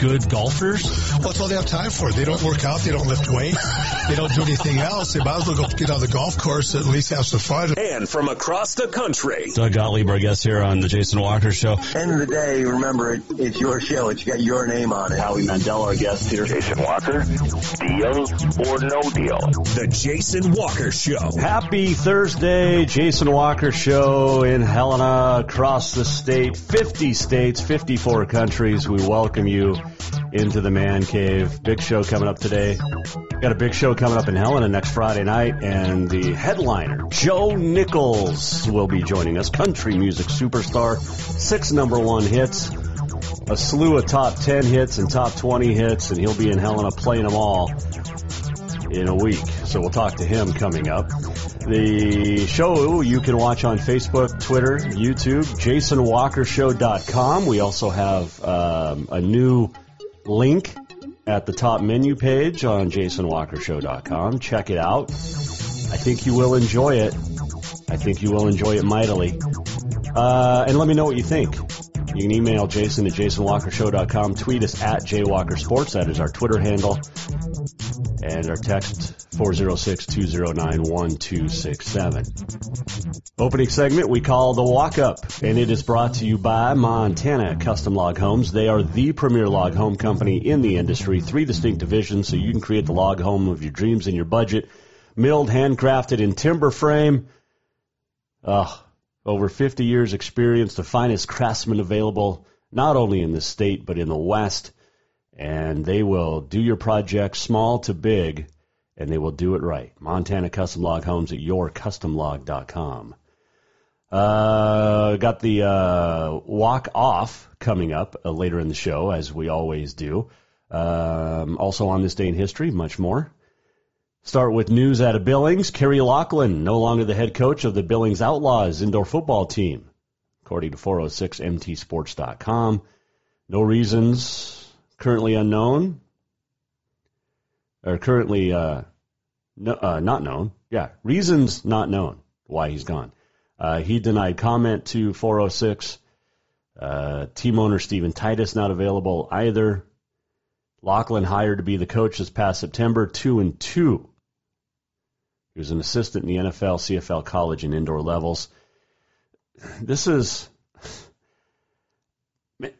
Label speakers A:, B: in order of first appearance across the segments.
A: good golfers?
B: Well, that's all they have time for. They don't work out. They don't lift weights. They don't do anything else. They might as well go get on the golf course at least have some fun.
C: And from across the country,
A: Doug Gottlieb, our guest here on the Jason Walker Show.
D: End of the day, remember, it, it's your show. It's got your name on it.
E: Howie Mandel, our guest here.
F: Jason Walker, deal or no deal?
C: the Jason Walker Show.
G: Happy Thursday, Jason Walker Show in Helena, across the state, 50 states, 54 countries. We welcome you into the man cave. Big show coming up today. Got a big show coming up in Helena next Friday night, and the headliner, Joe Nichols, will be joining us. Country music superstar, six number one hits, a slew of top 10 hits and top 20 hits, and he'll be in Helena playing them all in a week. So we'll talk to him coming up. The show you can watch on Facebook, Twitter, YouTube, jasonwalkershow.com. We also have um, a new link at the top menu page on jasonwalkershow.com. Check it out. I think you will enjoy it. I think you will enjoy it mightily. Uh, and let me know what you think. You can email Jason at jasonwalkershow.com. Tweet us at jwalkersports. That is our Twitter handle. And our text 406-209-1267. Opening segment we call the walk up, and it is brought to you by Montana Custom Log Homes. They are the premier log home company in the industry. Three distinct divisions, so you can create the log home of your dreams and your budget. Milled, handcrafted in timber frame. Ugh, over 50 years experience, the finest craftsmen available, not only in the state, but in the West. And they will do your project small to big, and they will do it right. Montana Custom Log Homes at yourcustomlog.com. Uh, got the uh, walk off coming up uh, later in the show, as we always do. Um, also on this day in history, much more. Start with news out of Billings. Kerry Lachlan, no longer the head coach of the Billings Outlaws indoor football team, according to 406mtsports.com. No reasons currently unknown, or currently uh, no, uh, not known. Yeah, reasons not known why he's gone. Uh, he denied comment to 406. Uh, team owner Stephen Titus not available either. Lachlan hired to be the coach this past September, two and two. He was an assistant in the NFL, CFL, college, and indoor levels. This is.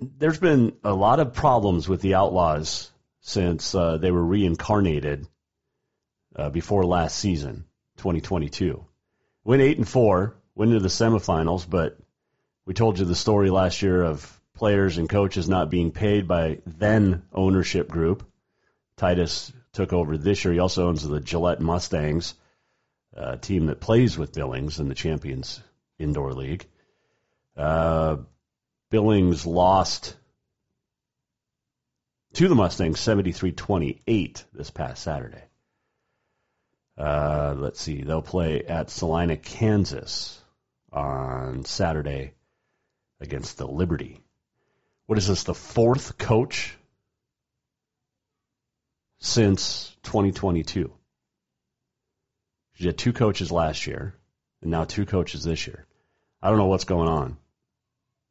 G: There's been a lot of problems with the Outlaws since uh, they were reincarnated uh, before last season, 2022. Went eight and four, went into the semifinals, but we told you the story last year of players and coaches not being paid by then ownership group. Titus took over this year. He also owns the Gillette Mustangs, a team that plays with Billings in the Champions Indoor League. Uh, Billings lost to the Mustangs 73-28 this past Saturday. Uh, let's see, they'll play at Salina, Kansas on Saturday against the Liberty. What is this, the fourth coach since 2022? You had two coaches last year, and now two coaches this year. I don't know what's going on,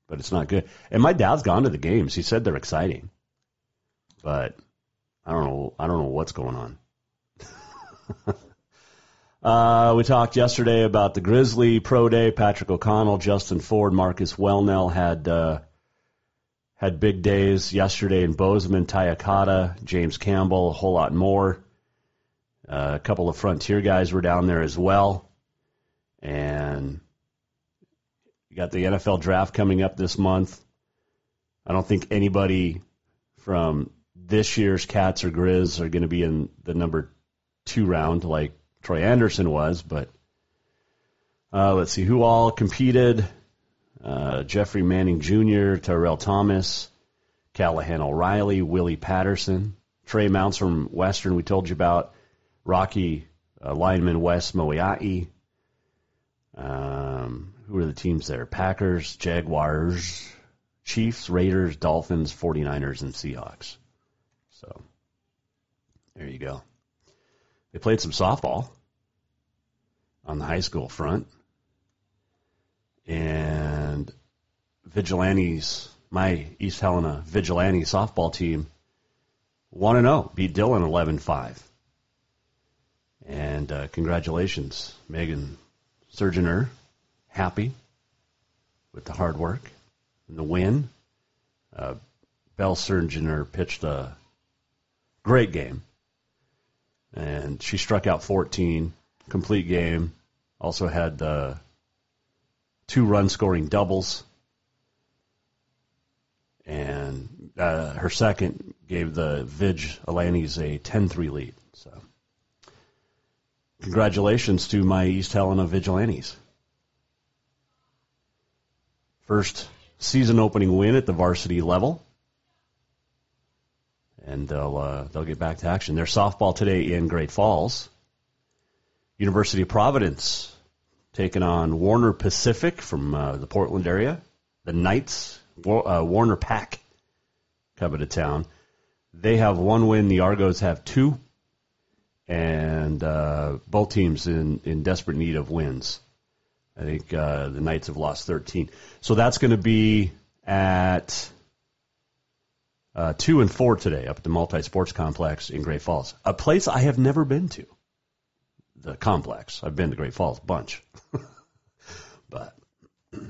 G: but it's not good. And my dad's gone to the games. He said they're exciting, but I don't know. I don't know what's going on. uh, we talked yesterday about the Grizzly Pro Day. Patrick O'Connell, Justin Ford, Marcus Welnel had uh, had big days yesterday in Bozeman, Ty Okada, James Campbell, a whole lot more. Uh, a couple of Frontier guys were down there as well, and you got the NFL draft coming up this month. I don't think anybody from this year's Cats or Grizz are going to be in the number two round like Troy Andersen was, but uh, let's see who all competed. uh, Jeffrey Manning Jr., Terrell Thomas, Callahan O'Reilly, Willie Patterson, Trey Mounts from Western, we told you about, Rocky uh, lineman Wes Moiai. Um, who are the teams there? Packers, Jaguars, Chiefs, Raiders, Dolphins, 49ers, and Seahawks. So there you go. They played some softball on the high school front. And Vigilantes, my East Helena Vigilante softball team, 1 0, beat Dillon 11 5. And uh, congratulations, Megan Surgener. Happy with the hard work and the win. Uh, Bell Surgener pitched a great game. And she struck out 14, complete game. Also had uh, two run scoring doubles. And uh, her second gave the Vigilantes a 10 3 lead. So, congratulations to my East Helena Vigilantes. First season opening win at the varsity level. And they'll, uh, they'll get back to action. There's softball today in Great Falls. University of Providence taking on Warner Pacific from uh, the Portland area. The Knights, uh, Warner Pack, coming to town. They have one win. The Argos have two, and uh, both teams in in desperate need of wins. I think uh, the Knights have lost 13, so that's going to be at uh, two and four today up at the Multi Sports Complex in Great Falls, a place I have never been to the complex. I've been to Great Falls a bunch, but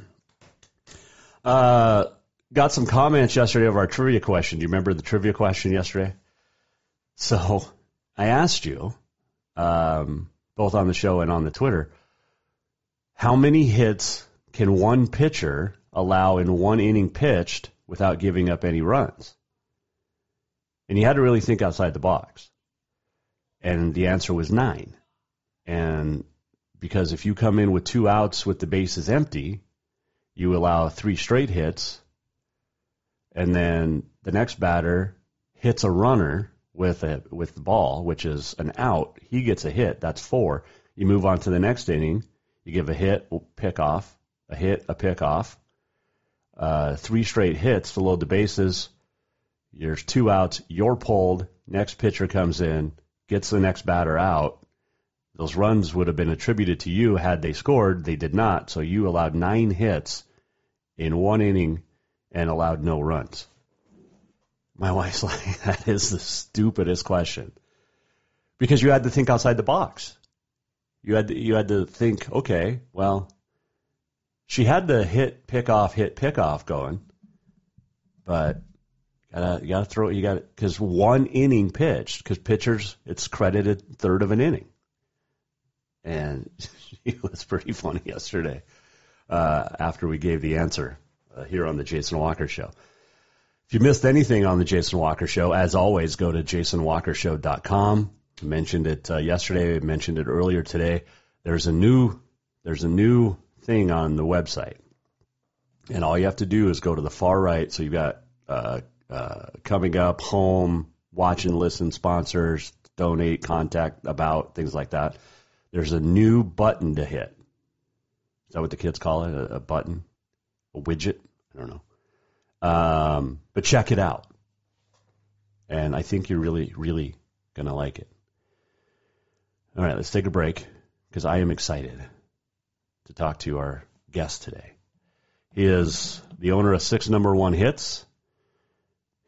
G: uh, got some comments yesterday of our trivia question. Do you remember the trivia question yesterday? So I asked you, um, both on the show and on the Twitter, how many hits can one pitcher allow in one inning pitched without giving up any runs? And you had to really think outside the box. And the answer was nine. And because if you come in with two outs with the bases empty, you allow three straight hits, and then the next batter hits a runner with a with the ball, which is an out. He gets a hit. That's four. You move on to the next inning. You give a hit, pick off, a hit, a pick off, uh, three straight hits to load the bases. There's two outs. You're pulled. Next pitcher comes in, gets the next batter out, those runs would have been attributed to you had they scored. They did not. So you allowed nine hits in one inning and allowed no runs. My wife's like, that is the stupidest question. Because you had to think outside the box. You had to, you had to think, okay, well, she had the hit, pick off, hit, pick off going, but gotta, you gotta throw, you gotta, cause one inning pitched, cause pitchers, it's credited third of an inning and it was pretty funny yesterday uh, after we gave the answer uh, here on the Jason Walker Show. If you missed anything on the Jason Walker Show, as always, go to jasonwalkershow.com. I mentioned it uh, yesterday. I mentioned it earlier today. There's a new there's a new thing on the website, and all you have to do is go to the far right. So you've got uh, uh, coming up, home, watch and listen, sponsors, donate, contact, about things like that there's a new button to hit. Is that what the kids call it? A, a button? A widget? I don't know. Um, but check it out. And I think you're really, really going to like it. All right, let's take a break because I am excited to talk to our guest today. He is the owner of Six Number One Hits.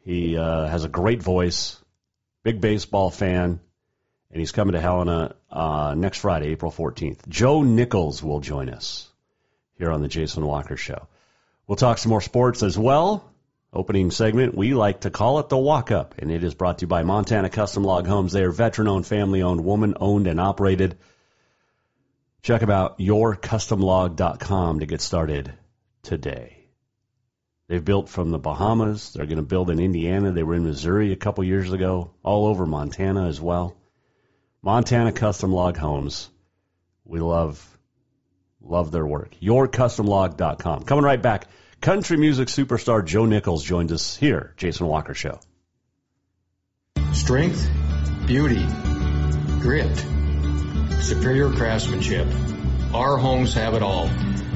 G: He uh, has a great voice, big baseball fan, and he's coming to Helena uh, next Friday, April 14th. Joe Nichols will join us here on the Jason Walker Show. We'll talk some more sports as well. Opening segment, we like to call it the walk up, and it is brought to you by Montana Custom Log Homes. They are veteran owned, family owned, woman owned, and operated. Check out yourcustomlog.com to get started today. They've built from the Bahamas. They're going to build in Indiana. They were in Missouri a couple years ago, all over Montana as well. Montana Custom Log Homes. We love Love their work. YourCustomLog.com. Coming right back. Country music superstar Joe Nichols joined us here, Jason Walker Show.
H: Strength, beauty, grit, superior craftsmanship. Our homes have it all.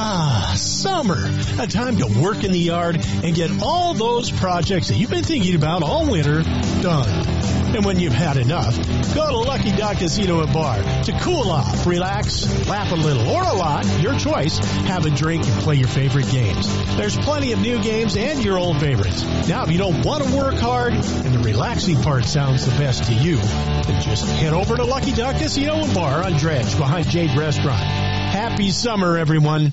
I: Ah, summer. A time to work in the yard and get all those projects that you've been thinking about all winter done. And when you've had enough, go to Lucky Duck Casino and Bar to cool off, relax, laugh a little, or a lot, your choice. Have a drink and play your favorite games. There's plenty of new games and your old favorites. Now, if you don't want to work hard and the relaxing part sounds the best to you, then just head over to Lucky Duck Casino and Bar on Dredge behind Jade Restaurant. Happy summer, everyone.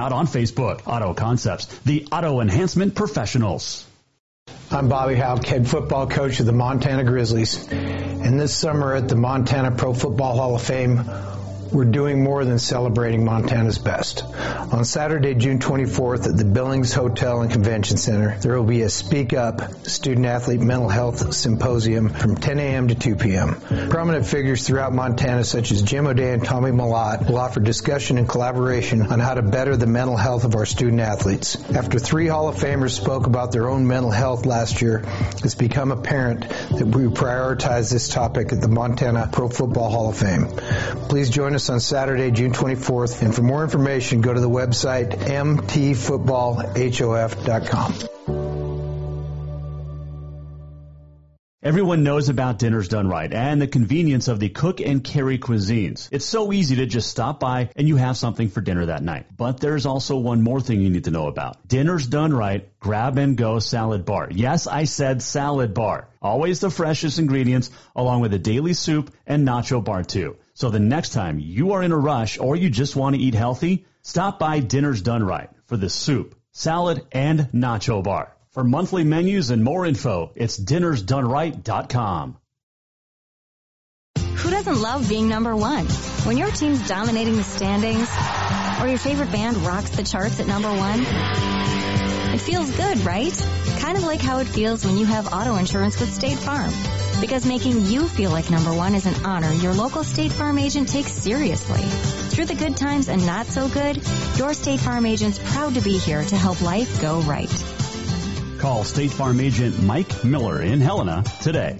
J: on Facebook. Auto Concepts, the auto enhancement professionals.
K: I'm Bobby Hauck, head football coach of the Montana Grizzlies. And this summer at the Montana Pro Football Hall of Fame, we're doing more than celebrating Montana's best. On Saturday, June 24th at the Billings Hotel and Convention Center, there will be a Speak Up Student Athlete Mental Health Symposium from 10 a.m. to 2 p.m. Prominent figures throughout Montana, such as Jim O'Day and Tommy Malott, will offer discussion and collaboration on how to better the mental health of our student athletes. After three Hall of Famers spoke about their own mental health last year, it's become apparent that we prioritize this topic at the Montana Pro Football Hall of Fame. Please join us on Saturday, June 24th. And for more information, go to the website mtfootballhof.com.
J: Everyone knows about Dinners Done Right and the convenience of the cook and carry cuisines. It's so easy to just stop by and you have something for dinner that night. But there's also one more thing you need to know about. Dinners Done Right Grab and Go Salad Bar. Yes, I said salad bar. Always the freshest ingredients along with a daily soup and nacho bar too. So the next time you are in a rush or you just want to eat healthy, stop by Dinners Done Right for the soup, salad, and nacho bar. For monthly menus and more info, it's dinnersdoneright.com.
L: Who doesn't love being number one? When your team's dominating the standings, or your favorite band rocks the charts at number one, it feels good, right? Kind of like how it feels when you have auto insurance with State Farm. Because making you feel like number one is an honor your local State Farm agent takes seriously. Through the good times and not so good, your State Farm agent's proud to be here to help life go right.
J: Call State Farm agent Mike Miller in Helena today.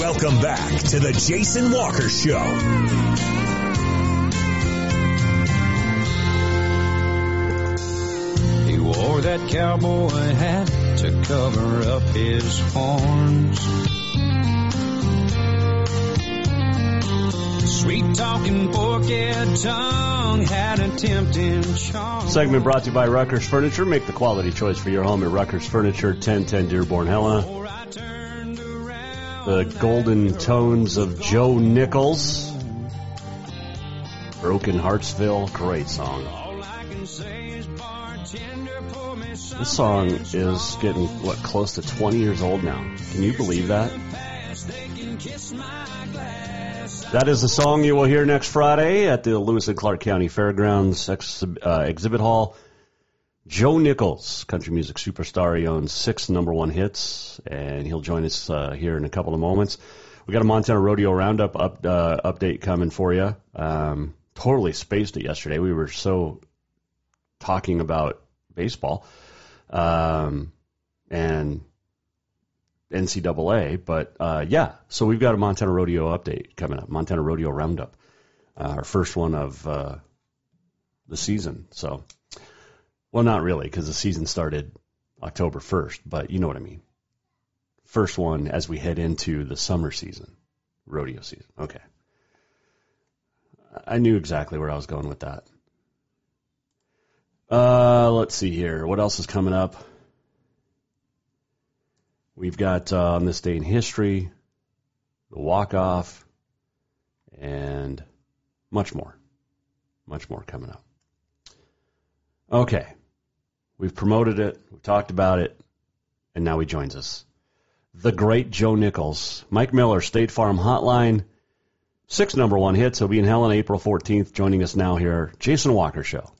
C: Welcome back to the Jason Walker Show.
M: He wore that cowboy hat to cover up his horns. Sweet talking forked tongue had a tempting charm.
G: Segment brought to you by Rucker's Furniture. Make the quality choice for your home at Rucker's Furniture, 1010 Dearborn, Helena. The golden tones of Joe Nichols. Broken Heartsville, great song. This song is getting, what, close to 20 years old now. Can you believe that? That is the song you will hear next Friday at the Lewis and Clark County Fairgrounds ex- uh, Exhibit Hall. Joe Nichols, country music superstar. He owns six number one hits, and he'll join us uh, here in a couple of moments. We got a Montana Rodeo Roundup up, uh, update coming for you. Um, totally spaced it yesterday. We were so talking about baseball um, and NCAA, but uh, yeah. So we've got a Montana Rodeo update coming up. Montana Rodeo Roundup, uh, our first one of uh, the season. So. Well, not really, because the season started October 1st, but you know what I mean. First one as we head into the summer season, rodeo season. Okay. I knew exactly where I was going with that. Uh, let's see here. What else is coming up? We've got uh, on this day in history, the walk off, and much more. Much more coming up. Okay. We've promoted it, we've talked about it, and now he joins us. The great Joe Nichols. Mike Miller, State Farm Hotline. Six number one hits. He'll be in Helen April 14th, joining us now here. Jason Walker Show.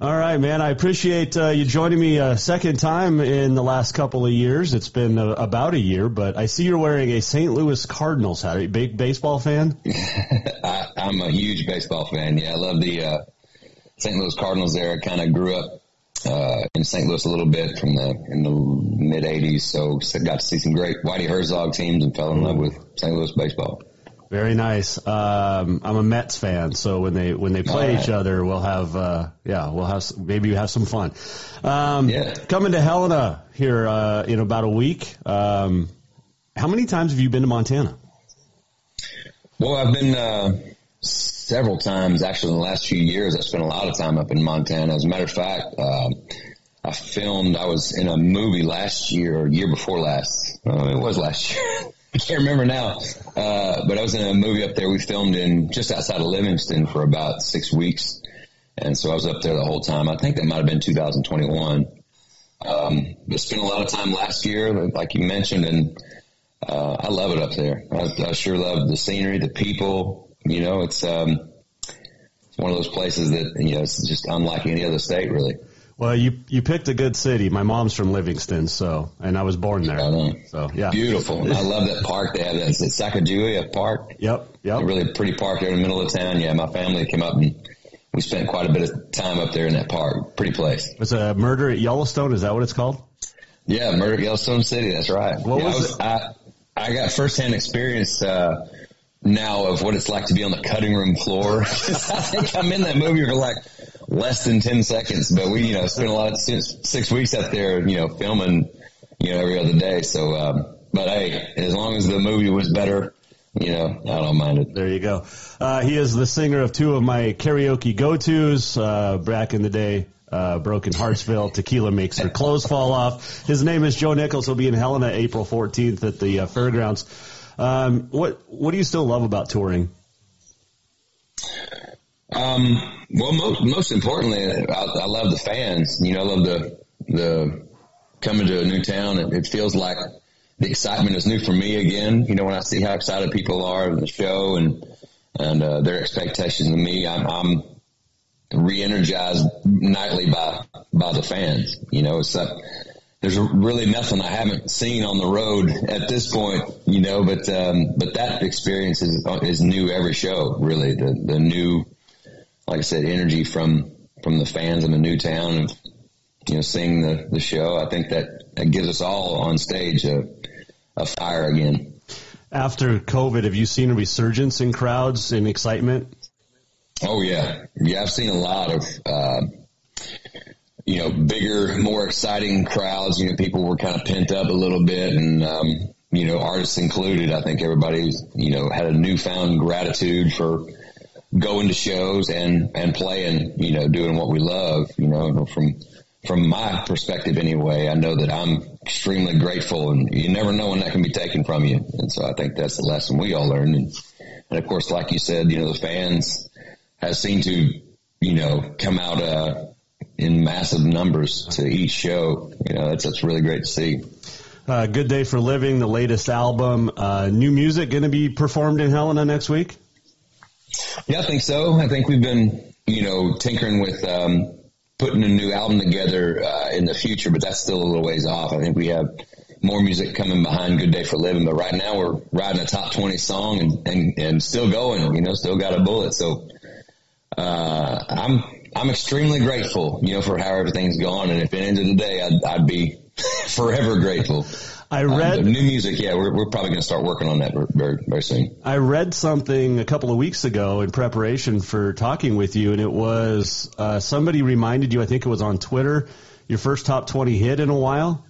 G: All right, man. I appreciate uh, you joining me a second time in the last couple of years. It's been uh, about a year, but I see you're wearing a St. Louis Cardinals hat. Are you a big baseball fan?
N: I, I'm a huge baseball fan. Yeah, I love the uh, St. Louis Cardinals there. I kind of grew up uh, in St. Louis a little bit from the in the mid '80s, so got to see some great Whitey Herzog teams and fell in love with St. Louis baseball.
G: Very nice. Um, I'm a Mets fan, so when they when they play right. each other, we'll have uh, yeah, we'll have maybe you have some fun. Um,
N: yeah.
G: Coming to Helena here uh, in about a week. Um, how many times have you been to Montana?
N: Well, I've been uh, several times actually in the last few years. I spent a lot of time up in Montana. As a matter of fact, um, I filmed. I was in a movie last year or year before last. Oh, it was last year. I can't remember now. Uh, but I was in a movie up there. We filmed in just outside of Livingston for about six weeks. And so I was up there the whole time. I think that might have been 2021. Um, but spent a lot of time last year, like you mentioned, and uh, I love it up there. I, I sure love the scenery, the people. You know, it's um, it's one of those places that you know it's just unlike any other state, really.
G: Well, you you picked a good city. My mom's from Livingston, so and I was born there. So yeah,
N: beautiful. I love that park they have. That it's Sacagawea Park.
G: Yep, yep.
N: A really pretty park there in the middle of town. Yeah, my family came up and we spent quite a bit of time up there in that park. Pretty place.
G: It's a murder at Yellowstone. Is that what it's called?
N: Yeah, murder at Yellowstone City. That's right.
G: What
N: yeah,
G: was,
N: I, was I, I got firsthand experience. Uh, now of what it's like to be on the cutting room floor. I think I'm in that movie for like less than 10 seconds, but we, you know, spent a lot of six weeks out there, you know, filming, you know, every other day. So, um, but hey, as long as the movie was better, you know, I don't mind it.
G: There you go. Uh, he is the singer of two of my karaoke go-tos, uh, back in the day. Uh, Broken Heartsville, Tequila Makes Her Clothes Fall Off. His name is Joe Nichols. He'll be in Helena April 14th at the uh, fairgrounds. Um, what what do you still love about touring?
N: Um, well, most, most importantly, I, I love the fans. You know, I love the the coming to a new town. It, it feels like the excitement is new for me again. You know, when I see how excited people are in the show and and uh, their expectations of me, I'm, I'm re-energized nightly by by the fans. You know, it's uh, there's really nothing I haven't seen on the road at this point. You know, but um, but that experience is is new every show. Really, the the new, like I said, energy from from the fans in the new town and you know seeing the the show. I think that that gives us all on stage a a fire again.
G: After COVID, have you seen a resurgence in crowds and excitement?
N: Oh yeah, yeah. I've seen a lot of, uh, you know, bigger, more exciting crowds. You know, people were kind of pent up a little bit, and um, you know, artists included. I think everybody, you know, had a newfound gratitude for going to shows and and playing. You know, doing what we love. You know, from from my perspective anyway, I know that I'm extremely grateful and you never know when that can be taken from you. And so I think that's the lesson we all learned. And, and of course, like you said, you know, the fans have seemed to, you know, come out, uh, in massive numbers to each show. You know, that's, that's really great to see.
G: Uh, Good Day for Living, the latest album, uh, new music going to be performed in Helena next week?
N: Yeah, I think so. I think we've been, you know, tinkering with, um, putting a new album together uh, in the future, but that's still a little ways off. I think we have more music coming behind Good Day for Living, but right now we're riding a top 20 song and, and, and still going, you know, still got a bullet. So, uh, I'm, I'm extremely grateful, you know, for how everything's gone. And if it ended today, I'd, I'd be forever grateful.
G: I read
N: um, new music. Yeah, we're, we're probably going to start working on that very very soon.
G: I read something a couple of weeks ago in preparation for talking with you, and it was uh, somebody reminded you. I think it was on Twitter. Your first top twenty hit in a while.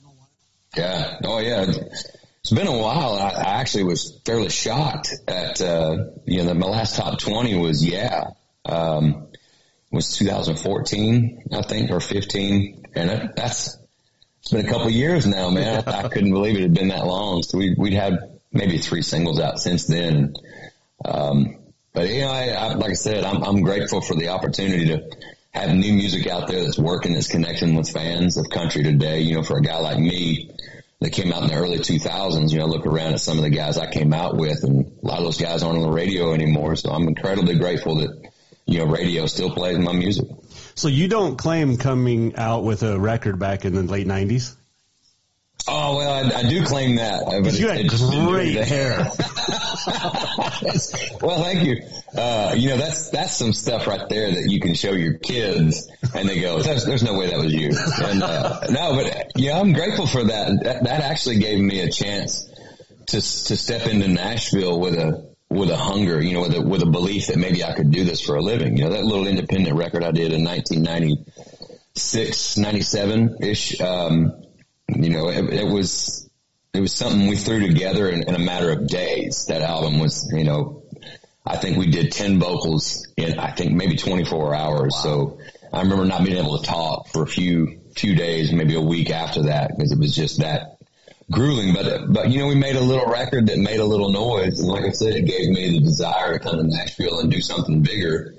N: Yeah. Oh yeah. It's been a while. I, I actually was fairly shocked at uh, you know my last top twenty was yeah um, was 2014 I think or 15, and it, that's it's been a couple years now, man. I, I, couldn't believe it had been that long. So we, we'd had maybe three singles out since then. Um, but you know, I, I, like I said, I'm, I'm grateful for the opportunity to have new music out there that's working, that's connecting with fans of country today. You know, for a guy like me that came out in the early 2000s, you know, look around at some of the guys I came out with and a lot of those guys aren't on the radio anymore. So I'm incredibly grateful that, you know, radio still plays my music.
G: So you don't claim coming out with a record back in the late '90s?
N: Oh well, I, I do claim that.
G: But you had great hair.
N: well, thank you. Uh, you know, that's that's some stuff right there that you can show your kids, and they go, "There's, there's no way that was you." And uh, no, but yeah, I'm grateful for that. that. That actually gave me a chance to to step into Nashville with a with a hunger, you know, with a, with a belief that maybe I could do this for a living. You know, that little independent record I did in 1996, 97 ish, um, you know, it, it, was, it was something we threw together in, in, a matter of days. That album was, you know, I think we did 10 vocals in, I think maybe 24 hours. Wow. So I remember not being able to talk for a few, few days, maybe a week after that, because it was just that grueling, but but you know we made a little record that made a little noise, and like I said, it gave me the desire to come to Nashville and do something bigger.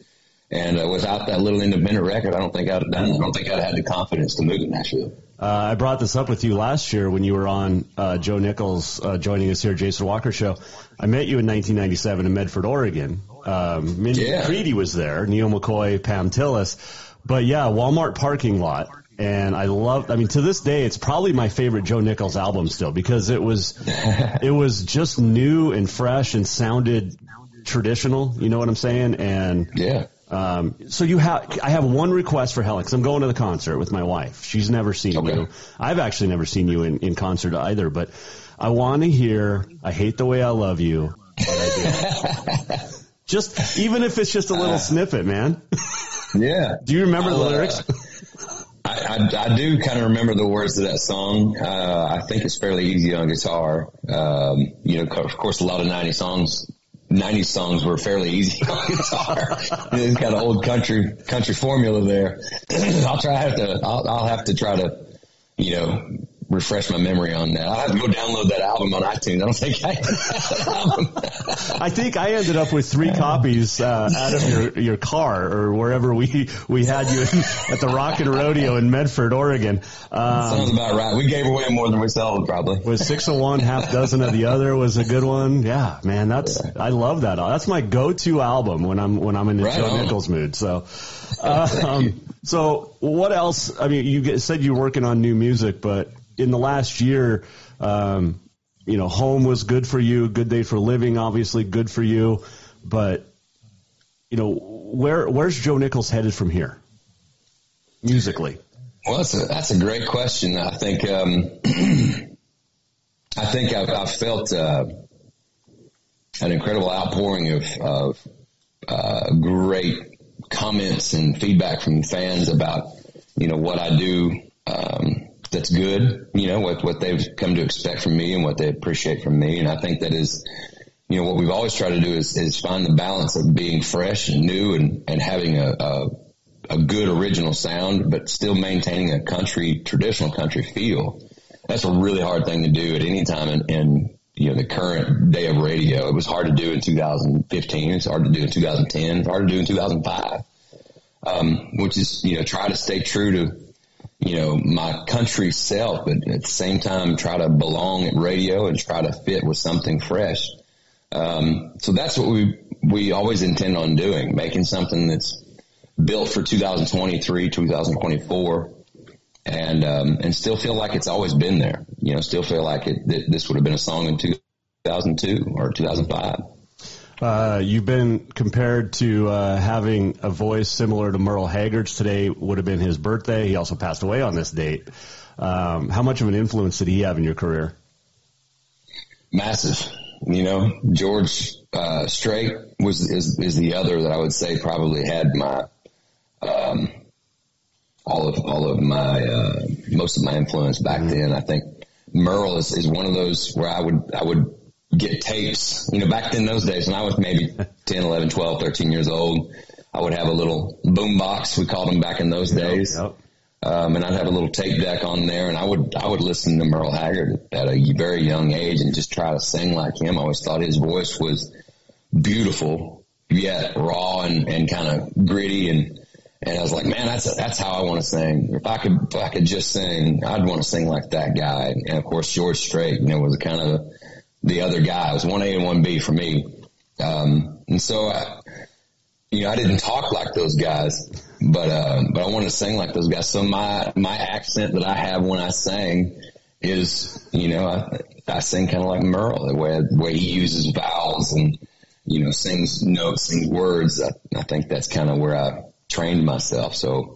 N: And uh, without that little independent record, I don't think I'd have done. I don't think I'd have had the confidence to move to Nashville.
G: Uh, I brought this up with you last year when you were on uh, Joe Nichols uh, joining us here, Jason Walker show. I met you in 1997 in Medford, Oregon. Um, Mindy yeah. McCready was there, Neal McCoy, Pam Tillis. But yeah, Walmart parking lot and I love. I mean, to this day, it's probably my favorite Joe Nichols album still because it was it was just new and fresh and sounded traditional. You know what I'm saying? And
N: yeah.
G: Um, so you have, I have one request for Helen because I'm going to the concert with my wife. She's never seen okay. you. I've actually never seen you in, in concert either, but I want to hear, I hate the way I love you. just, even if it's just a little uh, snippet, man.
N: Yeah.
G: Do you remember I'll, the lyrics? Uh,
N: I, I, I, do kind of remember the words of that song. Uh, I think it's fairly easy on guitar. Um, you know, of course, a lot of 90 songs, 90 songs were fairly easy on guitar. it's got an old country, country formula there. I'll try have to, I'll, I'll have to try to, you know, refresh my memory on that. I'll have to go download that album on iTunes. I don't think I.
G: I think I ended up with three copies uh, out of your, your car or wherever we we had you at the Rockin' Rodeo in Medford, Oregon.
N: Um, Sounds about right. We gave away more than we sold, probably.
G: Was six of one, half dozen of the other was a good one. Yeah, man, that's yeah. I love that. That's my go-to album when I'm when I'm in the right Joe on. Nichols mood. So, uh, um, so what else? I mean, you said you're working on new music, but in the last year, um, you know, home was good for you, good day for living, obviously good for you, but you know, where where's Joe Nichols headed from here, musically?
N: Well, that's a that's a great question. I think um, I think I've, I've felt uh, an incredible outpouring of, of uh, great comments and feedback from fans about you know what I do. Um, that's good, you know, what, what they've come to expect from me and what they appreciate from me. And I think that is, you know, what we've always tried to do is, is find the balance of being fresh and new and, and having a, a, a good original sound, but still maintaining a country, traditional country feel. That's a really hard thing to do at any time in, in you know, the current day of radio. It was hard to do in 2015. It's hard to do in 2010. It's hard to do in 2005. Um, which is, you know, try to stay true to you know, my country self, but at the same time try to belong at radio and try to fit with something fresh. Um, so that's what we, we always intend on doing, making something that's built for 2023, 2024 and, um, and still feel like it's always been there, you know, still feel like it, this would have been a song in 2002 or 2005.
G: Uh, you've been compared to uh, having a voice similar to Merle Haggard's. Today would have been his birthday. He also passed away on this date. Um, how much of an influence did he have in your career?
N: Massive. You know, George uh, Strait was is, is the other that I would say probably had my um, all of all of my uh, most of my influence back mm-hmm. then. I think Merle is, is one of those where I would I would get tapes. You know, back in those days when I was maybe 10, 11, 12, 13 years old, I would have a little boom box. We called them back in those days. Yep. Um, and I'd have a little tape deck on there and I would, I would listen to Merle Haggard at a very young age and just try to sing like him. I always thought his voice was beautiful, yet raw and, and kind of gritty. And, and I was like, man, that's, that's how I want to sing. If I could, if I could just sing, I'd want to sing like that guy. And of course, George Strait, you know, was kind of the other guy. It was one A and one B for me. Um, and so I, you know, I didn't talk like those guys, but, uh, but I wanted to sing like those guys. So my, my accent that I have when I sang is, you know, I, I sing kind of like Merle, the way, the way he uses vowels and, you know, sings notes, sings words. I, I think that's kind of where I trained myself. So,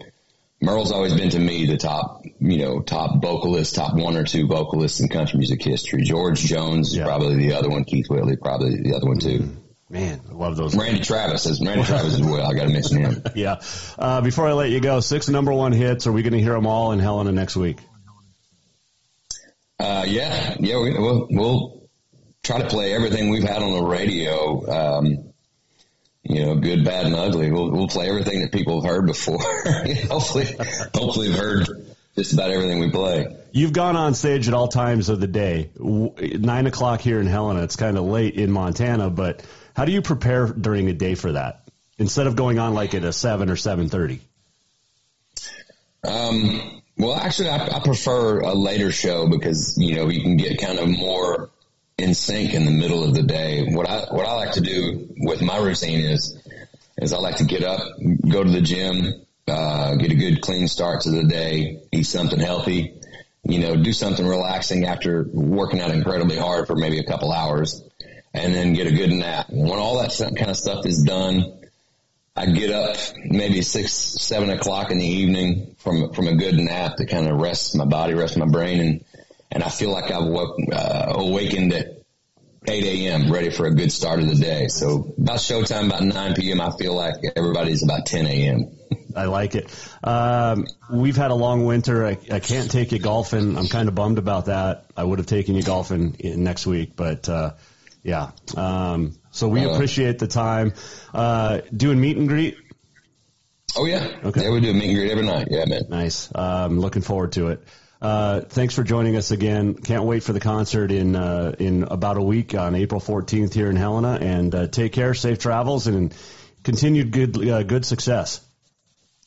N: Merle's always been to me the top, you know, top vocalist, top one or two vocalists in country music history. George Jones is yeah. probably the other one. Keith Whitley probably the other one too. Mm-hmm.
G: Man, I love those.
N: Randy Travis is Randy Travis as well. I got to mention him.
G: yeah. Uh, before I let you go, six number one hits. Are we going to hear them all in Helena next week?
N: Uh, yeah, yeah. We, will we'll try to play everything we've had on the radio. Um, you know, good, bad, and ugly. We'll, we'll play everything that people have heard before. hopefully, hopefully, have heard just about everything we play.
G: You've gone on stage at all times of the day. Nine o'clock here in Helena. It's kind of late in Montana, but how do you prepare during a day for that instead of going on like at a seven or seven thirty?
N: Um. Well, actually, I, I prefer a later show because you know you can get kind of more in sync in the middle of the day. What I what I like to do with my routine is is I like to get up, go to the gym, uh, get a good clean start to the day, eat something healthy, you know, do something relaxing after working out incredibly hard for maybe a couple hours, and then get a good nap. When all that kind of stuff is done, I get up maybe six, seven o'clock in the evening from from a good nap to kind of rest my body, rest my brain, and and I feel like I've woke, uh, awakened at 8 a.m. ready for a good start of the day. So about showtime, about 9 p.m., I feel like everybody's about 10 a.m.
G: I like it. Um, we've had a long winter. I, I, can't take you golfing. I'm kind of bummed about that. I would have taken you golfing next week, but uh, yeah. Um, so we uh, appreciate the time. Uh, doing meet and greet.
N: Oh yeah. Okay. Yeah, we do a meet and greet every night. Yeah, man.
G: Nice. Um, looking forward to it. Uh, thanks for joining us again. Can't wait for the concert in uh, in about a week on April 14th here in Helena. And uh, take care, safe travels, and continued good uh, good success.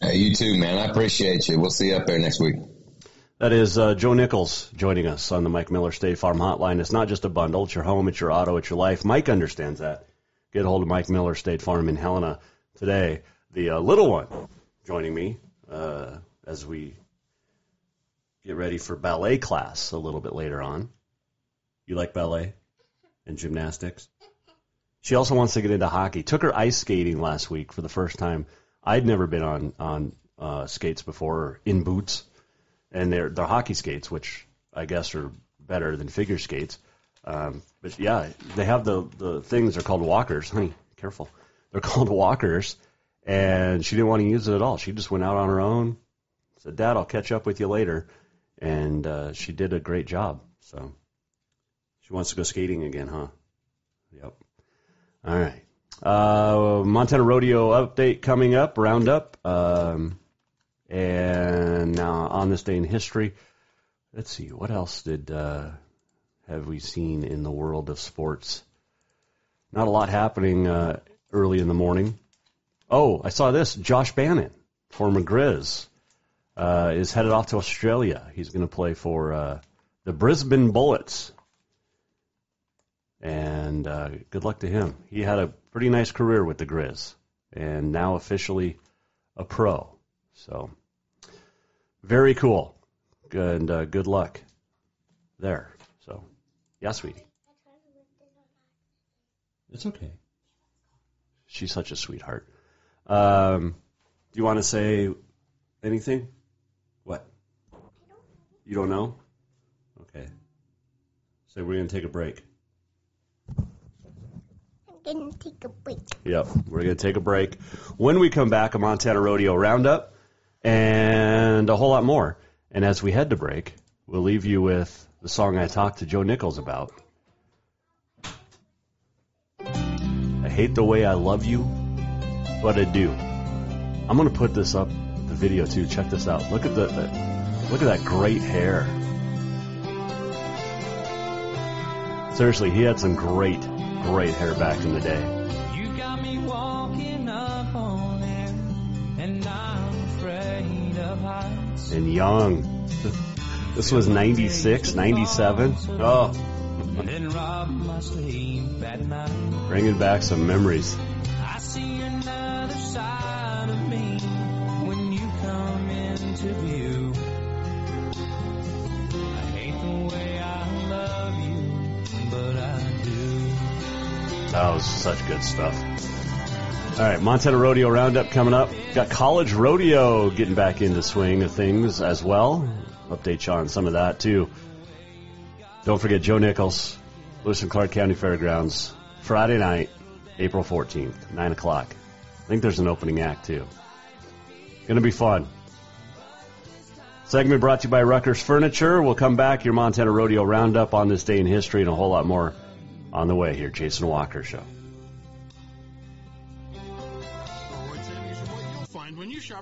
N: Hey, you too, man. I appreciate you. We'll see you up there next week.
G: That is uh, Joe Nichols joining us on the Mike Miller State Farm Hotline. It's not just a bundle; it's your home, it's your auto, it's your life. Mike understands that. Get a hold of Mike Miller State Farm in Helena today. The uh, little one joining me as we get ready for ballet class a little bit later on. You like ballet and gymnastics? She also wants to get into hockey. Took her ice skating last week for the first time. I'd never been on on uh, skates before, in boots, and they're they're hockey skates, which I guess are better than figure skates. Um, but yeah, they have the the things. They're called walkers. Honey, careful. They're called walkers, and she didn't want to use it at all. She just went out on her own. Said, "Dad, I'll catch up with you later." And uh, she did a great job. So she wants to go skating again, huh? Yep. All right. Uh, Montana Rodeo update coming up, roundup, um, and now on this day in history. Let's see, what else did uh, have we seen in the world of sports? Not a lot happening uh, early in the morning. Oh, I saw this. Josh Bannan, former Grizz, uh, is headed off to Australia. He's going to play for uh, the Brisbane Bullets. And uh, good luck to him. He had a pretty nice career with the Grizz and now officially a pro. So, very cool. And uh, good luck there. So, yeah, sweetie. It's okay. She's such a sweetheart. Um, do you want to say anything? You don't know? Okay. So we're going to take a break.
O: I'm going to take a break.
G: Yep, we're going to take a break. When we come back, a Montana Rodeo Roundup and a whole lot more. And as we head to break, we'll leave you with the song I talked to Joe Nichols about. I hate the way I love you, but I do. I'm going to put this up, the video too. Check this out. Look at the, the Look at that great hair. Seriously, he had some great, great hair back in the day.
M: You got me walking up on air, and I'm afraid of heights.
G: And young. This was 96, 97. Oh. Bringing back some memories.
M: I Oh,
G: that was such good stuff. All right, Montana Rodeo Roundup coming up. Got College Rodeo getting back into swing of things as well. Update you on some of that too. Don't forget Joe Nichols, Lewis and Clark County Fairgrounds, Friday night, April 14th, 9 o'clock. I think there's an opening act too. Gonna be fun. Segment brought to you by Ruckers Furniture. We'll come back, your Montana Rodeo Roundup on this day in history and a whole lot more on the way here, Jason Walker Show.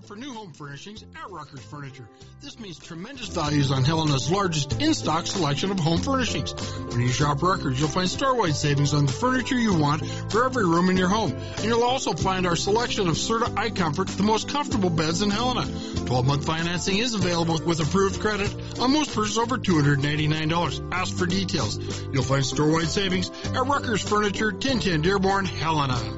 P: For new home furnishings at Ruckers Furniture. This means tremendous values on Helena's largest in-stock selection of home furnishings. When you shop Ruckers, you'll find store-wide savings on the furniture you want for every room in your home. And you'll also find our selection of Serta Comfort, the most comfortable beds in Helena. 12-month financing is available with approved credit on most purchases over $299. Ask for details. You'll find store-wide savings at Ruckers Furniture, 1010 Dearborn, Helena.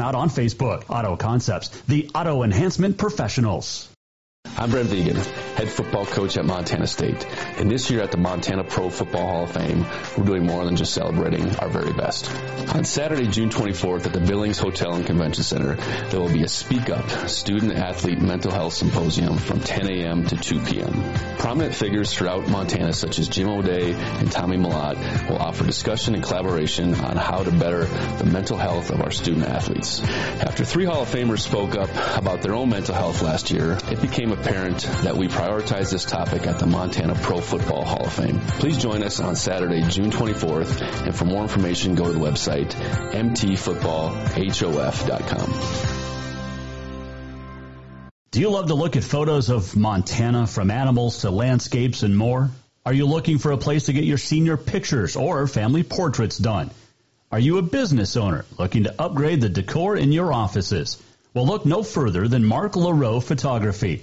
J: out on Facebook. Auto Concepts, the auto enhancement professionals.
Q: I'm Brent Vigen, head football coach at Montana State. And this year at the Montana Pro Football Hall of Fame, we're doing more than just celebrating our very best. On Saturday, June 24th at the Billings Hotel and Convention Center, there will be a Speak Up Student Athlete Mental Health Symposium from 10 a.m. to 2 p.m. Prominent figures throughout Montana, such as Jim O'Day and Tommy Malott, will offer discussion and collaboration on how to better the mental health of our student athletes. After three Hall of Famers spoke up about their own mental health last year, it became apparent that we prioritize this topic at the Montana Pro Football Hall of Fame. Please join us on Saturday, June 24th, and for more information, go to the website mtfootballhof.com.
J: Do you love to look at photos of Montana from animals to landscapes and more? Are you looking for a place to get your senior pictures or family portraits done? Are you a business owner looking to upgrade the decor in your offices? Well, look no further than Mark LaRoe Photography.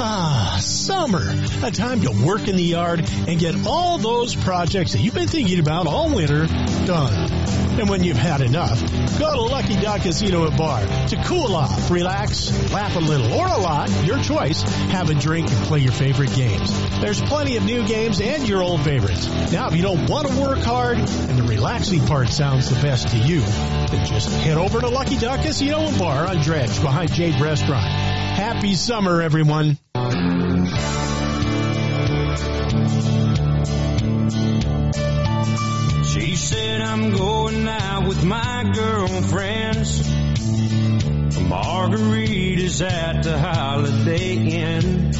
I: Ah, summer. A time to work in the yard and get all those projects that you've been thinking about all winter done. And when you've had enough, go to Lucky Duck Casino and Bar to cool off, relax, laugh a little or a lot, your choice. Have a drink and play your favorite games. There's plenty of new games and your old favorites. Now, if you don't want to work hard and the relaxing part sounds the best to you, then just head over to Lucky Duck Casino and Bar on Dredge behind Jade Restaurant. Happy summer, everyone.
M: She said I'm going out with my girlfriends. Margaritas at the Holiday Inn.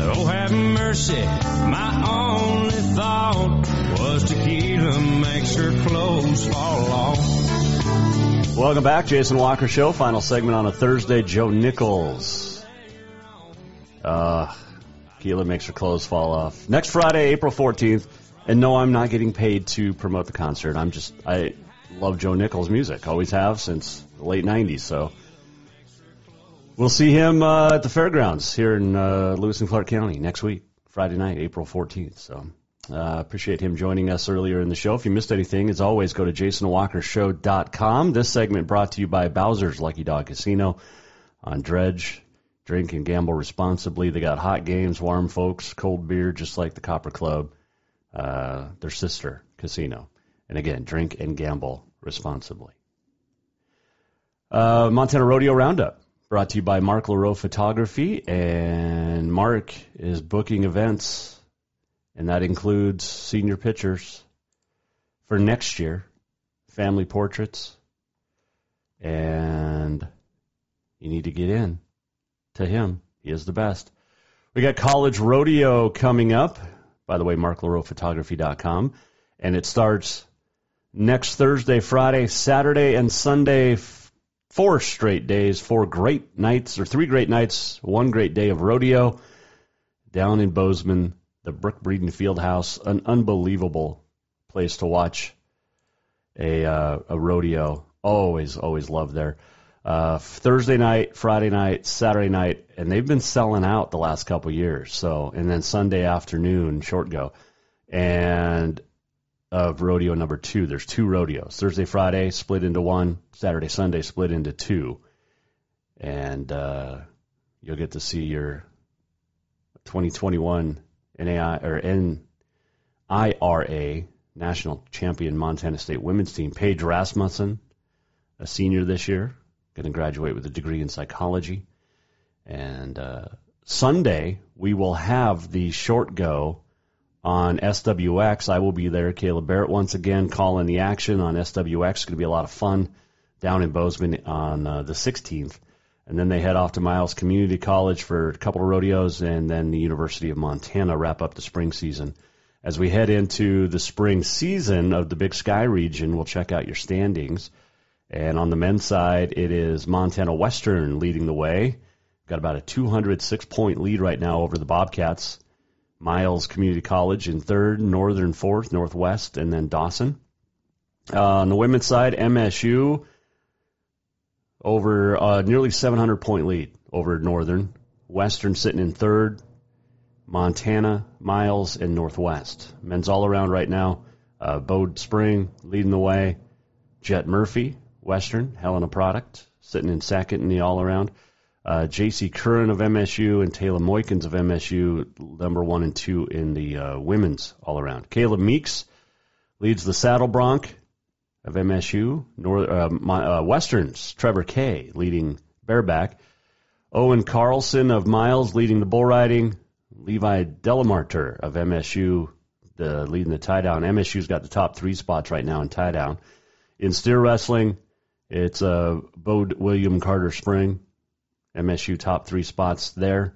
M: Oh, have mercy. My only thought was tequila makes her clothes fall off.
G: Welcome back, Jason Walker Show. Final segment on a Thursday. Joe Nichols. Uh, Keela makes her clothes fall off. Next Friday, April 14th. And no, I'm not getting paid to promote the concert. I'm just, I love Joe Nichols' music. Always have since the late 90s. So we'll see him uh, at the fairgrounds here in uh, Lewis and Clark County next week, Friday night, April 14th. So uh, appreciate him joining us earlier in the show. If you missed anything, as always, go to jasonwalkershow.com. This segment brought to you by Bowser's Lucky Dog Casino on Dredge. Drink and gamble responsibly. They got hot games, warm folks, cold beer, just like the Copper Club, uh, their sister casino. And again, drink and gamble responsibly. Uh, Montana Rodeo Roundup brought to you by Mark LaRoe Photography. And Mark is booking events, and that includes senior pictures for next year, family portraits, and you need to get in to him. He is the best. We got college rodeo coming up. By the way, marklaroephotography.com. And it starts next Thursday, Friday, Saturday, and Sunday. Four straight days, four great nights, or three great nights, one great day of rodeo down in Bozeman, the Brick Breeden Fieldhouse. An unbelievable place to watch a, uh, a rodeo. Always, always love there. Uh, Thursday night, Friday night, Saturday night, and they've been selling out the last couple years. So, and then Sunday afternoon, short go, and of rodeo number two. There's two rodeos. Thursday, Friday split into one. Saturday, Sunday split into two, and uh, you'll get to see your 2021 NAI or NIRA national champion Montana State women's team. Paige Rasmussen, a senior this year, going to graduate with a degree in psychology. And uh, Sunday, we will have the short go on SWX. I will be there. Caleb Barrett once again calling the action on SWX. It's going to be a lot of fun down in Bozeman on uh, the 16th. And then they head off to Miles Community College for a couple of rodeos, and then the University of Montana wrap up the spring season. As we head into the spring season of the Big Sky region, we'll check out your standings. And on the men's side, it is Montana Western leading the way. Got about a 206 point lead right now over the Bobcats. Miles Community College in third, Northern fourth, Northwest, and then Dawson. Uh, on the women's side, MSU over uh, nearly 700 point lead over Northern. Western sitting in third. Montana, Miles, and Northwest. Men's all around right now. Uh, Bode Spring leading the way. Jet Murphy, Western, Helena Product, sitting in second in the all around. Uh, J.C. Curran of MSU and Taylor Moykins of MSU, number one and two in the uh, women's all around. Caleb Meeks leads the Saddle Bronc of MSU. North, uh, my, uh, Westerns, Trevor Kay leading bareback. Owen Carlson of Miles leading the bull riding. Levi Delamarter of MSU the, leading the tie down. MSU's got the top three spots right now in tie down. In steer wrestling, it's uh, Bode William Carter Spring. MSU top three spots there.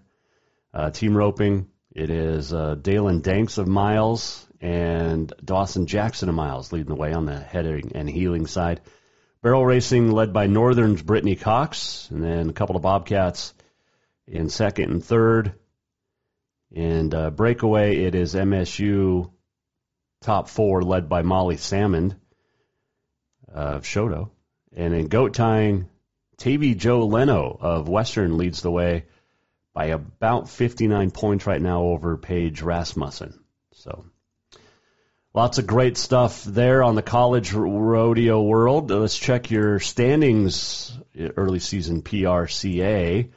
G: Uh, team roping, it is uh, Dalen Danks of Miles and Dawson Jackson of Miles leading the way on the heading and heeling side. Barrel racing led by Northern's Brittany Cox, and then a couple of Bobcats in second and third. And uh, breakaway, it is MSU top four led by Molly Salmond of Choteau. And in goat tying, Tavy Joe Leno of Western leads the way by about 59 points right now over Paige Rasmussen. So lots of great stuff there on the college rodeo world. Let's check your standings early season PRCA.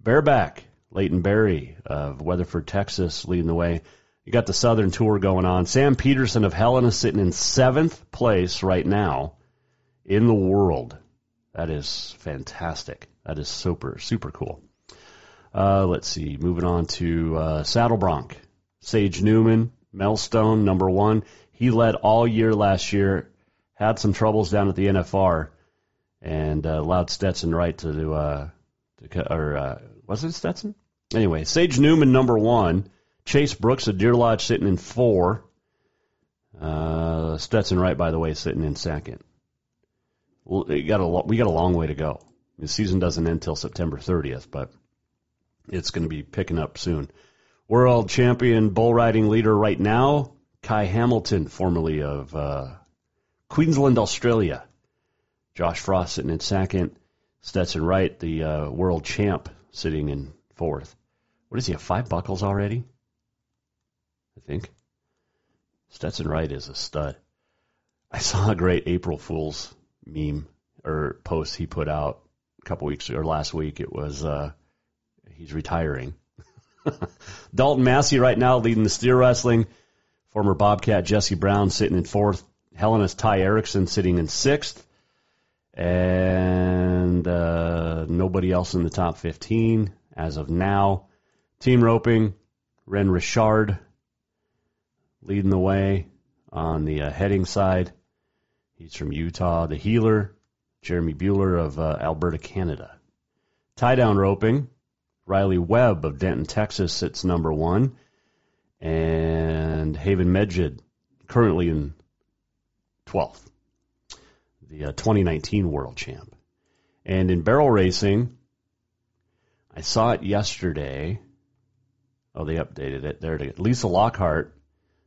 G: Bareback, Leighton Berry of Weatherford, Texas, leading the way. You got the Southern Tour going on. Sam Peterson of Helena sitting in seventh place right now in the world. That is fantastic. That is super, super cool. Uh, let's see. Moving on to uh, Saddle Bronc. Sage Newman, Melstone, number one. He led all year last year. Had some troubles down at the NFR, and uh, allowed Stetson Wright to, uh, to or uh, was it Stetson? Anyway, Sage Newman, number one. Chase Brooks of Deer Lodge sitting in four. Uh, Stetson Wright, by the way, sitting in second we got a we got a long way to go. The season doesn't end until September 30th, but it's going to be picking up soon. World champion bull riding leader right now, Ky Hamilton, formerly of uh, Queensland, Australia. Josh Frost sitting in second. Stetson Wright, the uh, world champ, sitting in fourth. What does he have? Five buckles already? I think. Stetson Wright is a stud. I saw a great April Fool's meme or post he put out a couple weeks or last week. It was uh, he's retiring. Dalton Massey right now leading the steer wrestling. Former Bobcat Jesse Brown sitting in fourth. Helena's Ty Erickson sitting in sixth. And uh, nobody else in the top 15 as of now. Team roping, Ren Richard leading the way on the uh, heading side. He's from Utah. The heeler, Jeremy Buhler of uh, Alberta, Canada. Tie down roping, Riley Webb of Denton, Texas sits number one. And Haven Meged currently in 12th, the uh, 2019 world champ. And in barrel racing, I saw it yesterday. Oh, they updated it. There it is. Lisa Lockhart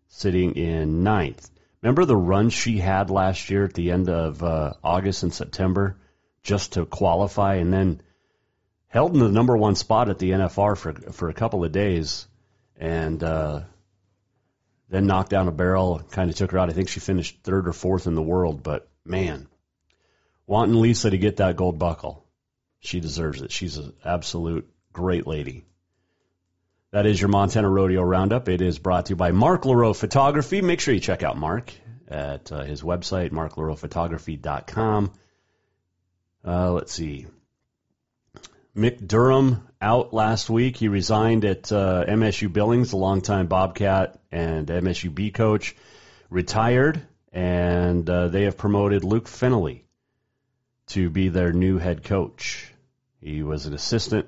G: sitting in ninth. Remember the run she had last year at the end of uh, August and September just to qualify and then held in the number one spot at the NFR for, for a couple of days and uh, then knocked down a barrel, kind of took her out. I think she finished third or fourth in the world, but man, wanting Lisa to get that gold buckle. She deserves it. She's an absolute great lady. That is your Montana Rodeo Roundup. It is brought to you by Mark LaRoe Photography. Make sure you check out Mark at uh, his website, marklaroephotography.com. Uh, let's see. Mick Durham out last week. He resigned at uh, MSU Billings, the longtime Bobcat and MSU B coach, retired, and uh, they have promoted Luke Finley to be their new head coach. He was an assistant,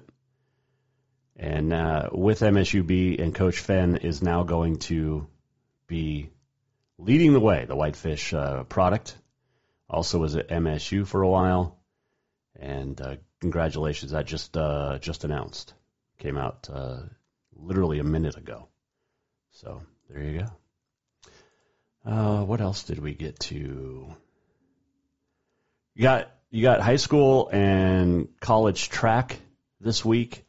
G: and uh, with MSUB and Coach Fenn is now going to be leading the way, the Whitefish uh, product. Also was at MSU for a while, and uh, congratulations, that just uh, just announced, came out uh, literally a minute ago. So there you go. Uh, what else did we get to? You got you got high school and college track this week.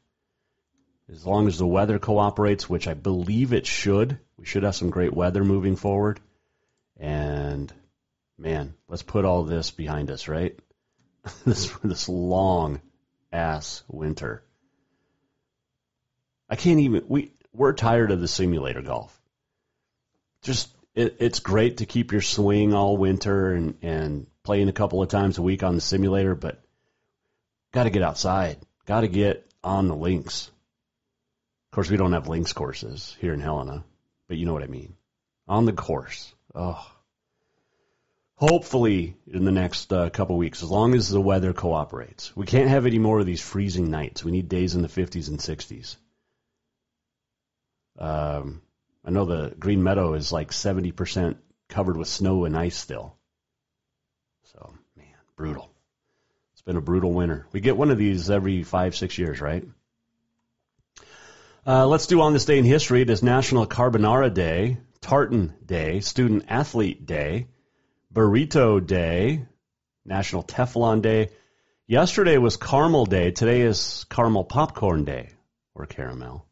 G: As long as the weather cooperates, which I believe it should, we should have some great weather moving forward. And man, let's put all this behind us, right? this this long ass winter. I can't even we we're tired of the simulator golf. Just it, it's great to keep your swing all winter and and playing a couple of times a week on the simulator, but got to get outside. Got to get on the links. Of course, we don't have links courses here in Helena, but you know what I mean. On the course. Oh. Hopefully, in the next uh, couple weeks, as long as the weather cooperates. We can't have any more of these freezing nights. We need days in the 50s and 60s. Um, I know the Green Meadow is like 70% covered with snow and ice still. So, man, brutal. It's been a brutal winter. We get one of these every five, six years, right? Uh, let's do on this day in history. It is National Carbonara Day, Tartan Day, Student Athlete Day, Burrito Day, National Teflon Day. Yesterday was Caramel Day. Today is Caramel Popcorn Day, or caramel.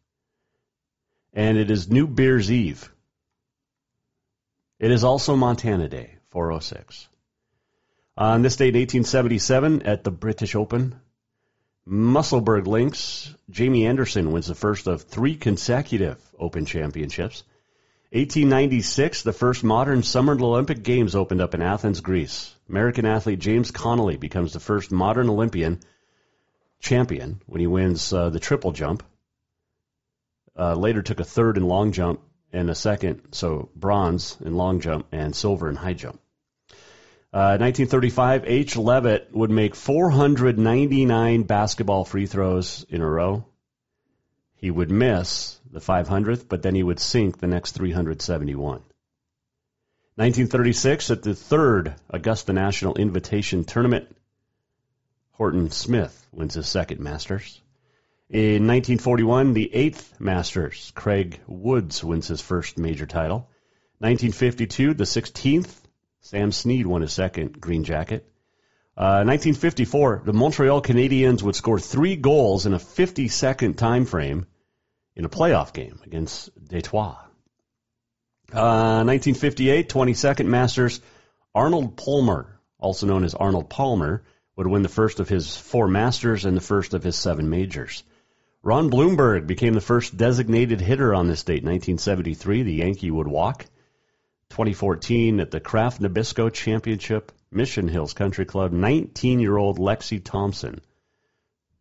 G: And it is New Beer's Eve. It is also Montana Day, 406. Uh, on this date, 1877, at the British Open, Musselburgh Links, Jamie Anderson wins the first of three consecutive Open Championships. 1896, the first modern Summer Olympic Games opened up in Athens, Greece. American athlete James Connolly becomes the first modern Olympian champion when he wins uh, the triple jump. Uh, later took a third in long jump and a second, so bronze in long jump and silver in high jump. Uh, 1935, H. Levitt would make 499 basketball free throws in a row. He would miss the 500th, but then he would sink the next 371. 1936, at the third Augusta National Invitation Tournament, Horton Smith wins his second Masters. In 1941, the eighth Masters, Craig Woods wins his first major title. 1952, the 16th Sam Snead won his second Green Jacket. Uh, 1954, the Montreal Canadiens would score three goals in a 50-second time frame in a playoff game against Detroit. Uh, 1958, 22nd Masters, Arnold Palmer, also known as Arnold Palmer, would win the first of his four Masters and the first of his seven majors. Ron Blomberg became the first designated hitter on this date, 1973. The Yankee would walk. 2014 at the Kraft Nabisco Championship, Mission Hills Country Club, 19-year-old Lexi Thompson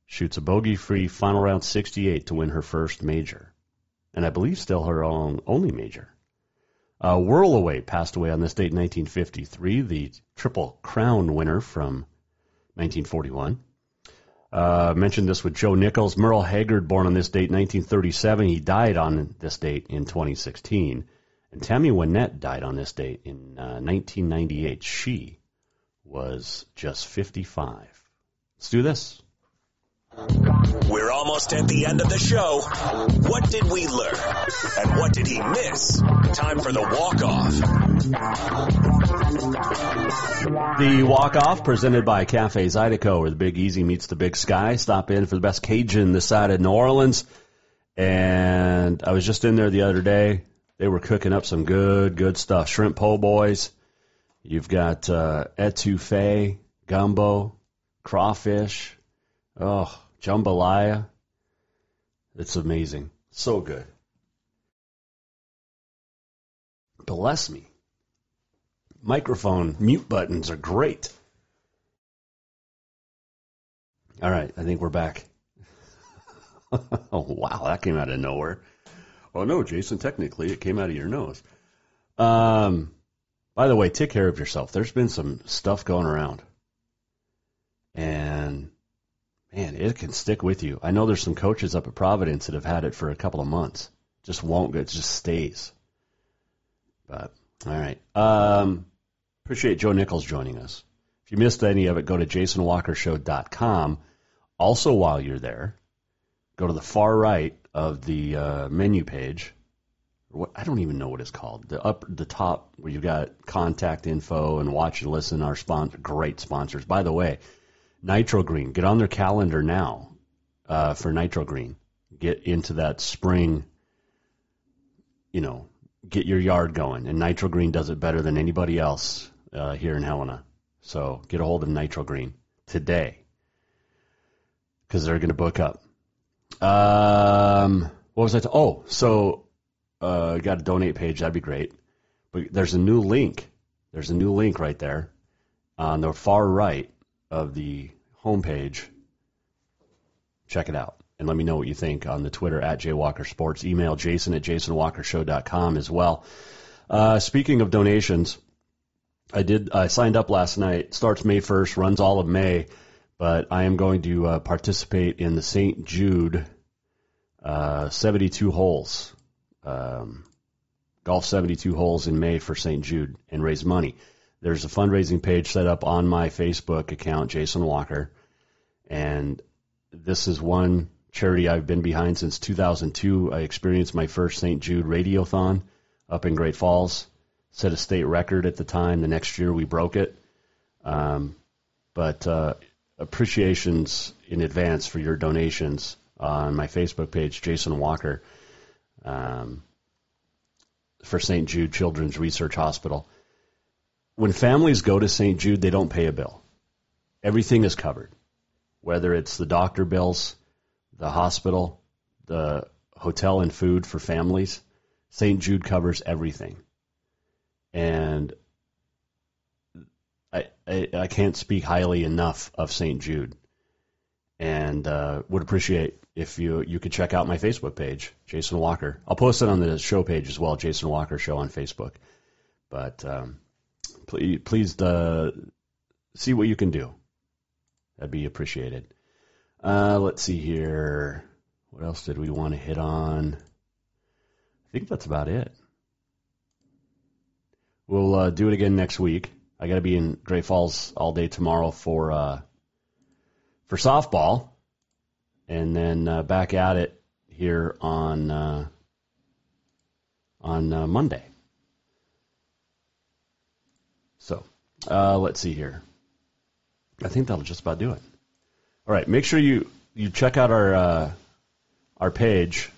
G: shoots a bogey-free final round 68 to win her first major, and I believe still her own only major. Uh, Whirlaway passed away on this date in 1953, the Triple Crown winner from 1941. Uh, mentioned this with Joe Nichols. Merle Haggard, born on this date, 1937. He died on this date in 2016. And Tammy Wynette died on this date in uh, 1998. She was just 55. Let's do this.
C: We're almost at the end of the show. What did we learn? And what did he miss? Time for the walk off.
G: The walk off presented by Cafe Zydeco, where the Big Easy meets the Big Sky. Stop in for the best Cajun this side of New Orleans. And I was just in there the other day. They were cooking up some good, good stuff. Shrimp po' boys. You've got uh, etouffee, gumbo, crawfish. Oh, jambalaya. It's amazing. So good. Bless me. Microphone mute buttons are great. All right, I think we're back. oh, wow, that came out of nowhere. Oh, no, Jason, technically it came out of your nose. Um, by the way, take care of yourself. There's been some stuff going around. And man, it can stick with you. I know there's some coaches up at Providence that have had it for a couple of months. Just won't go. It just stays. But all right. Um, appreciate Joe Nichols joining us. If you missed any of it, go to jasonwalkershow.com. Also, while you're there, go to the far right of the uh, menu page. What I don't even know what it's called. The up, the top where you've got contact info and watch and listen. Our sponsor, great sponsors. By the way, Nitro Green. Get on their calendar now uh, for Nitro Green. Get into that spring. You know, get your yard going, and Nitro Green does it better than anybody else uh, here in Helena. So get a hold of Nitro Green today because they're going to book up. Um, what was I? T- oh, so uh, got a donate page. That'd be great. But there's a new link. There's a new link right there on the far right of the homepage. Check it out and let me know what you think on the Twitter at jwalkersports. Email jason at jasonwalkershow.com as well. Uh, speaking of donations, I did. I signed up last night. Starts May 1st, runs all of May, but I am going to uh, participate in the St. Jude uh, 72 holes, um, golf 72 holes in May for St. Jude and raise money. There's a fundraising page set up on my Facebook account, Jason Walker, and this is one charity I've been behind since 2002. I experienced my first St. Jude Radiothon up in Great Falls. Set a state record at the time. The next year we broke it. Um, but uh, appreciations in advance for your donations on my Facebook page, Jason Walker, um, for St. Jude Children's Research Hospital. When families go to St. Jude, they don't pay a bill. Everything is covered, whether it's the doctor bills, the hospital, the hotel and food for families. St. Jude covers everything. And I, I, I can't speak highly enough of St. Jude. And uh, would appreciate if you you could check out my Facebook page, Jason Walker. I'll post it on the show page as well, Jason Walker Show on Facebook. But um, please, please uh, see what you can do. That'd be appreciated. Uh, let's see here. What else did we want to hit on? I think that's about it. We'll uh, do it again next week. I got to be in Great Falls all day tomorrow for uh, for softball, and then uh, back at it here on uh, on uh, Monday. So uh, let's see here. I think that'll just about do it. All right, make sure you you check out our uh, our page,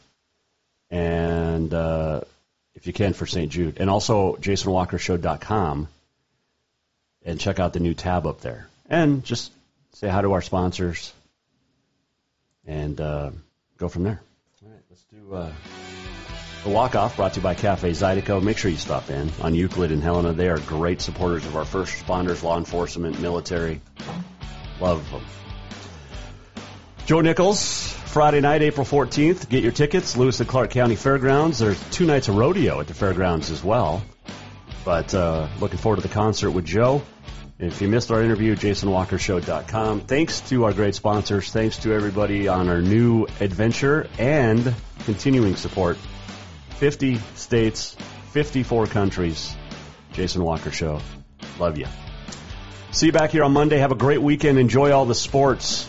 G: and uh, if you can for St. Jude, and also JasonWalkerShow.com, and check out the new tab up there, and just say hi to our sponsors, and uh, go from there. All right, let's do uh, the walk off brought to you by Cafe Zydeco. Make sure you stop in on Euclid and Helena. They are great supporters of our first responders, law enforcement, military. Love them. Joe Nichols, Friday night, April 14th. Get your tickets, Lewis and Clark County Fairgrounds. There's two nights of rodeo at the fairgrounds as well. But uh, looking forward to the concert with Joe. If you missed our interview, jasonwalkershow.com. Thanks to our great sponsors. Thanks to everybody on our new adventure and continuing support. 50 states, 54 countries. Jason Walker Show. Love you. See you back here on Monday. Have a great weekend. Enjoy all the sports.